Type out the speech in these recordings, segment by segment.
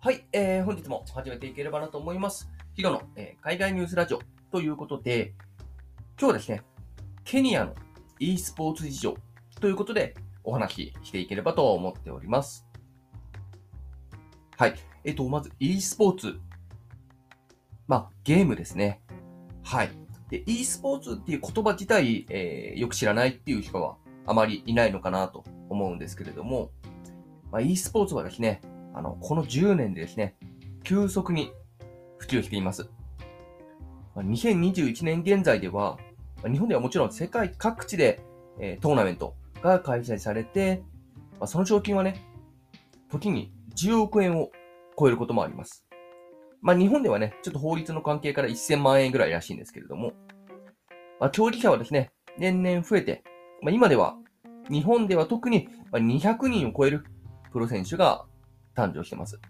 はい、えー、本日も始めていければなと思います。ヒロの、えー、海外ニュースラジオということで、今日はですね、ケニアの e スポーツ事情ということでお話ししていければと思っております。はい。えっ、ー、と、まず e スポーツ。まあ、ゲームですね。はい。で、e スポーツっていう言葉自体、えー、よく知らないっていう人はあまりいないのかなと思うんですけれども、まあ、e スポーツはですね、あの、この10年でですね、急速に普及しています。2021年現在では、日本ではもちろん世界各地で、えー、トーナメントが開催されて、まあ、その賞金はね、時に10億円を超えることもあります。まあ日本ではね、ちょっと法律の関係から1000万円ぐらいらしいんですけれども、まあ競技者はですね、年々増えて、まあ今では、日本では特に200人を超えるプロ選手が誕生してます。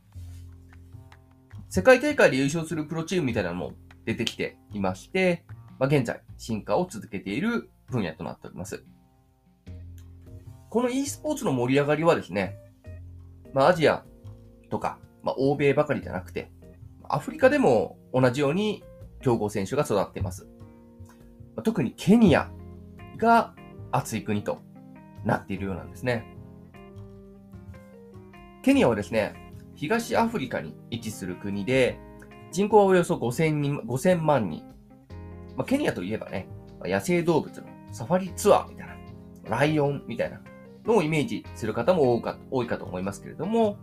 世界大会で優勝するプロチームみたいなのも出てきていまして、まあ、現在進化を続けている分野となっております。この e スポーツの盛り上がりはですね、まあ、アジアとか、まあ、欧米ばかりじゃなくて、アフリカでも同じように強豪選手が育っています。特にケニアが熱い国となっているようなんですね。ケニアはですね、東アフリカに位置する国で、人口はおよそ5000人、5000万人。まあ、ケニアといえばね、野生動物のサファリツアーみたいな、ライオンみたいなのをイメージする方も多か多いかと思いますけれども、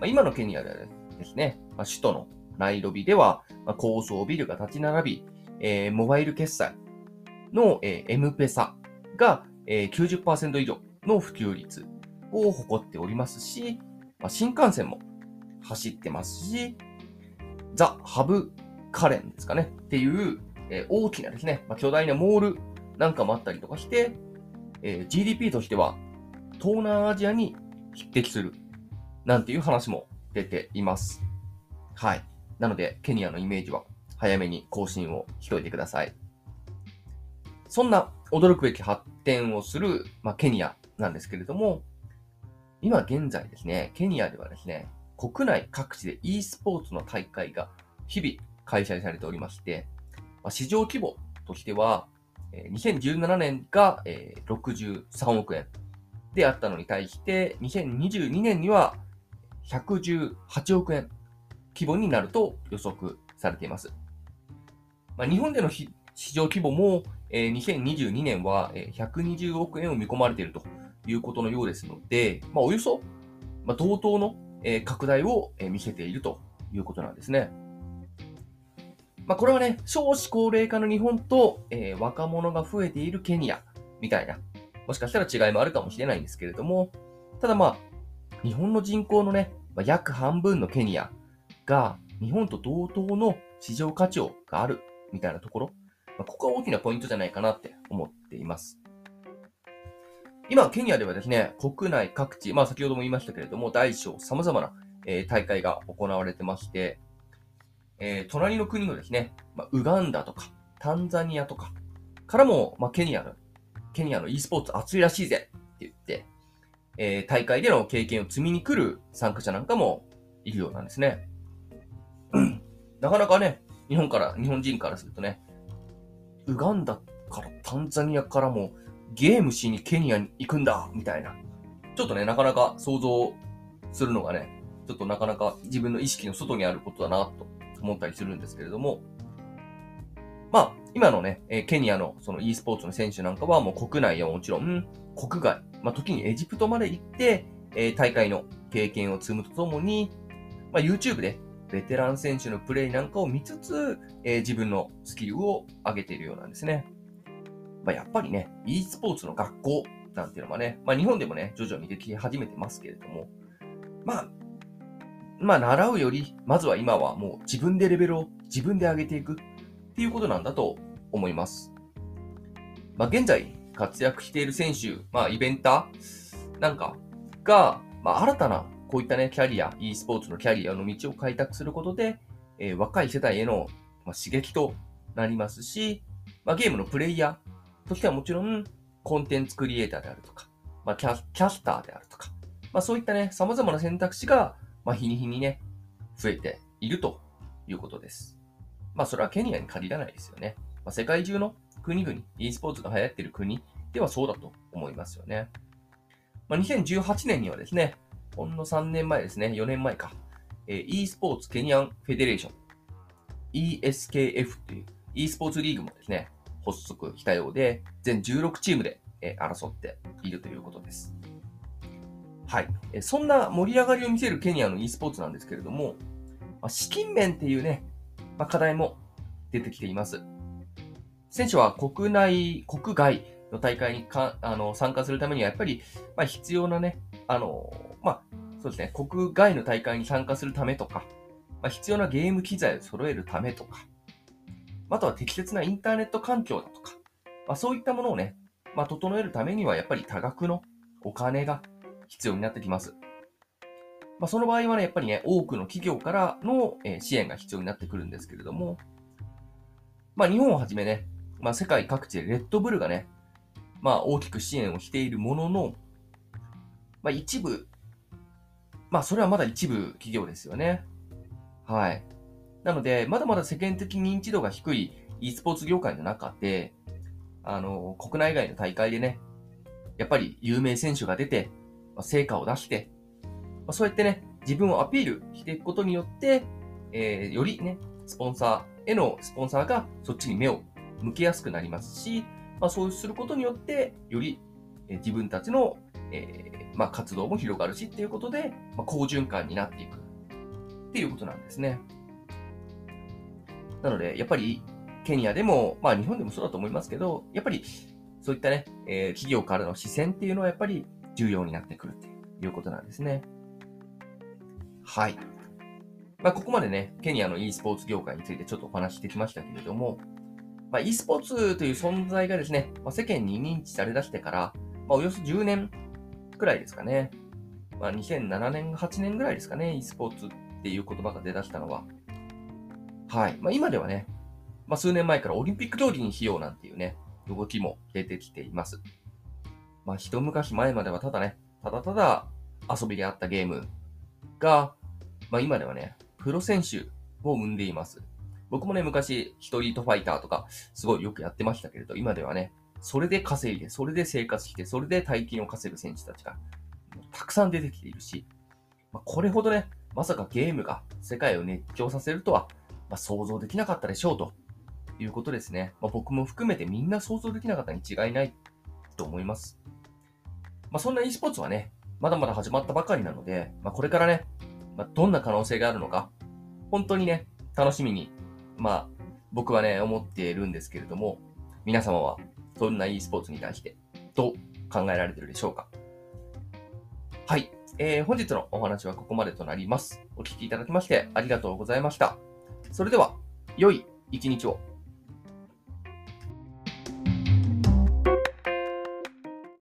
まあ、今のケニアではですね、まあ、首都のナイロビでは、まあ、高層ビルが立ち並び、えー、モバイル決済の、えー、M ペサが、えー、90%以上の普及率を誇っておりますし、まあ、新幹線も走ってますし、ザ・ハブ・カレンですかねっていう、えー、大きなですね、まあ、巨大なモールなんかもあったりとかして、えー、GDP としては東南アジアに匹敵するなんていう話も出ています。はい。なので、ケニアのイメージは早めに更新をしといてください。そんな驚くべき発展をする、まあ、ケニアなんですけれども、今現在ですね、ケニアではですね、国内各地で e スポーツの大会が日々開催されておりまして、まあ、市場規模としては、2017年が63億円であったのに対して、2022年には118億円規模になると予測されています。まあ、日本での市場規模も、2022年は120億円を見込まれているということのようですので、まあ、およそ、まあ、同等の、え、拡大を、え、見せているということなんですね。まあ、これはね、少子高齢化の日本と、えー、若者が増えているケニアみたいな、もしかしたら違いもあるかもしれないんですけれども、ただまあ、日本の人口のね、まあ、約半分のケニアが日本と同等の市場価値があるみたいなところ、まあ、ここが大きなポイントじゃないかなって思っています。今、ケニアではですね、国内各地、まあ先ほども言いましたけれども、大小様々な、えー、大会が行われてまして、えー、隣の国のですね、まあ、ウガンダとか、タンザニアとか、からも、まあ、ケニアの、ケニアの e スポーツ熱いらしいぜって言って、えー、大会での経験を積みに来る参加者なんかもいるようなんですね。なかなかね、日本から、日本人からするとね、ウガンダからタンザニアからもゲームしにケニアに行くんだみたいな。ちょっとね、なかなか想像するのがね、ちょっとなかなか自分の意識の外にあることだなと思ったりするんですけれども、まあ、今のね、えケニアのその e スポーツの選手なんかはもう国内やもちろん、国外、まあ時にエジプトまで行って、え大会の経験を積むとともに、まあ YouTube でベテラン選手のプレイなんかを見つつ、え自分のスキルを上げているようなんですね。まあ、やっぱりね、e スポーツの学校なんていうのはね、まあ、日本でもね、徐々にでき始めてますけれども、まあ、まあ、習うより、まずは今はもう自分でレベルを自分で上げていくっていうことなんだと思います。まあ、現在活躍している選手、まあ、イベンターなんかが、まあ、新たなこういったね、キャリア、e スポーツのキャリアの道を開拓することで、えー、若い世代への、ま、刺激となりますし、まあ、ゲームのプレイヤーー、としてはもちろん、コンテンツクリエイターであるとか、まあ、キャキャスターであるとか、まあ、そういったね、様々な選択肢が、まあ、日に日にね、増えているということです。まあそれはケニアに限らないですよね。まあ、世界中の国々、e スポーツが流行っている国ではそうだと思いますよね。まあ、2018年にはですね、ほんの3年前ですね、4年前か、えー、e スポーツケニアンフェデレーション、ESKF という e スポーツリーグもですね、発足したようで、全16チームで、争っているということです。はい。そんな盛り上がりを見せるケニアの e スポーツなんですけれども、資金面っていうね、ま、課題も出てきています。選手は国内、国外の大会にかあの参加するためには、やっぱり、ま、必要なね、あの、まあ、そうですね、国外の大会に参加するためとか、まあ、必要なゲーム機材を揃えるためとか、あとは適切なインターネット環境だとか、まあ、そういったものをね、まあ、整えるためにはやっぱり多額のお金が必要になってきます。まあ、その場合はね、やっぱりね、多くの企業からの、支援が必要になってくるんですけれども、まあ、日本をはじめね、まあ、世界各地でレッドブルがね、まあ、大きく支援をしているものの、まあ、一部、まあ、それはまだ一部企業ですよね。はい。なので、まだまだ世間的認知度が低い e スポーツ業界の中で、あの、国内外の大会でね、やっぱり有名選手が出て、まあ、成果を出して、まあ、そうやってね、自分をアピールしていくことによって、えー、よりね、スポンサーへのスポンサーがそっちに目を向けやすくなりますし、まあ、そうすることによって、より、え自分たちの、えー、まあ、活動も広がるしっていうことで、まあ、好循環になっていくっていうことなんですね。なので、やっぱりケニアでも、まあ日本でもそうだと思いますけど、やっぱりそういったね、えー、企業からの視線っていうのはやっぱり重要になってくるっていうことなんですね。はい。まあ、ここまでね、ケニアの e スポーツ業界についてちょっとお話ししてきましたけれども、まあ、e スポーツという存在がですね、まあ、世間に認知されだしてから、まあ、およそ10年くらいですかね。まあ、2007年、8年ぐらいですかね、e スポーツっていう言葉が出だしたのは。はい。まあ、今ではね、まあ、数年前からオリンピック競技にしようなんていうね、動きも出てきています。まあ、一昔前まではただね、ただただ遊びであったゲームが、まあ、今ではね、プロ選手を生んでいます。僕もね、昔、ストリートファイターとか、すごいよくやってましたけれど、今ではね、それで稼いで、それで生活して、それで大金を稼ぐ選手たちが、たくさん出てきているし、まあ、これほどね、まさかゲームが世界を熱狂させるとは、ま、想像できなかったでしょうということですね。まあ、僕も含めてみんな想像できなかったに違いないと思います。まあ、そんな e スポーツはね、まだまだ始まったばかりなので、まあ、これからね、まあ、どんな可能性があるのか、本当にね、楽しみにまあ、僕はね、思っているんですけれども、皆様はそんな e スポーツに対してどう考えられてるでしょうかはい。えー、本日のお話はここまでとなります。お聴きいただきましてありがとうございました。それでは、良い一日を。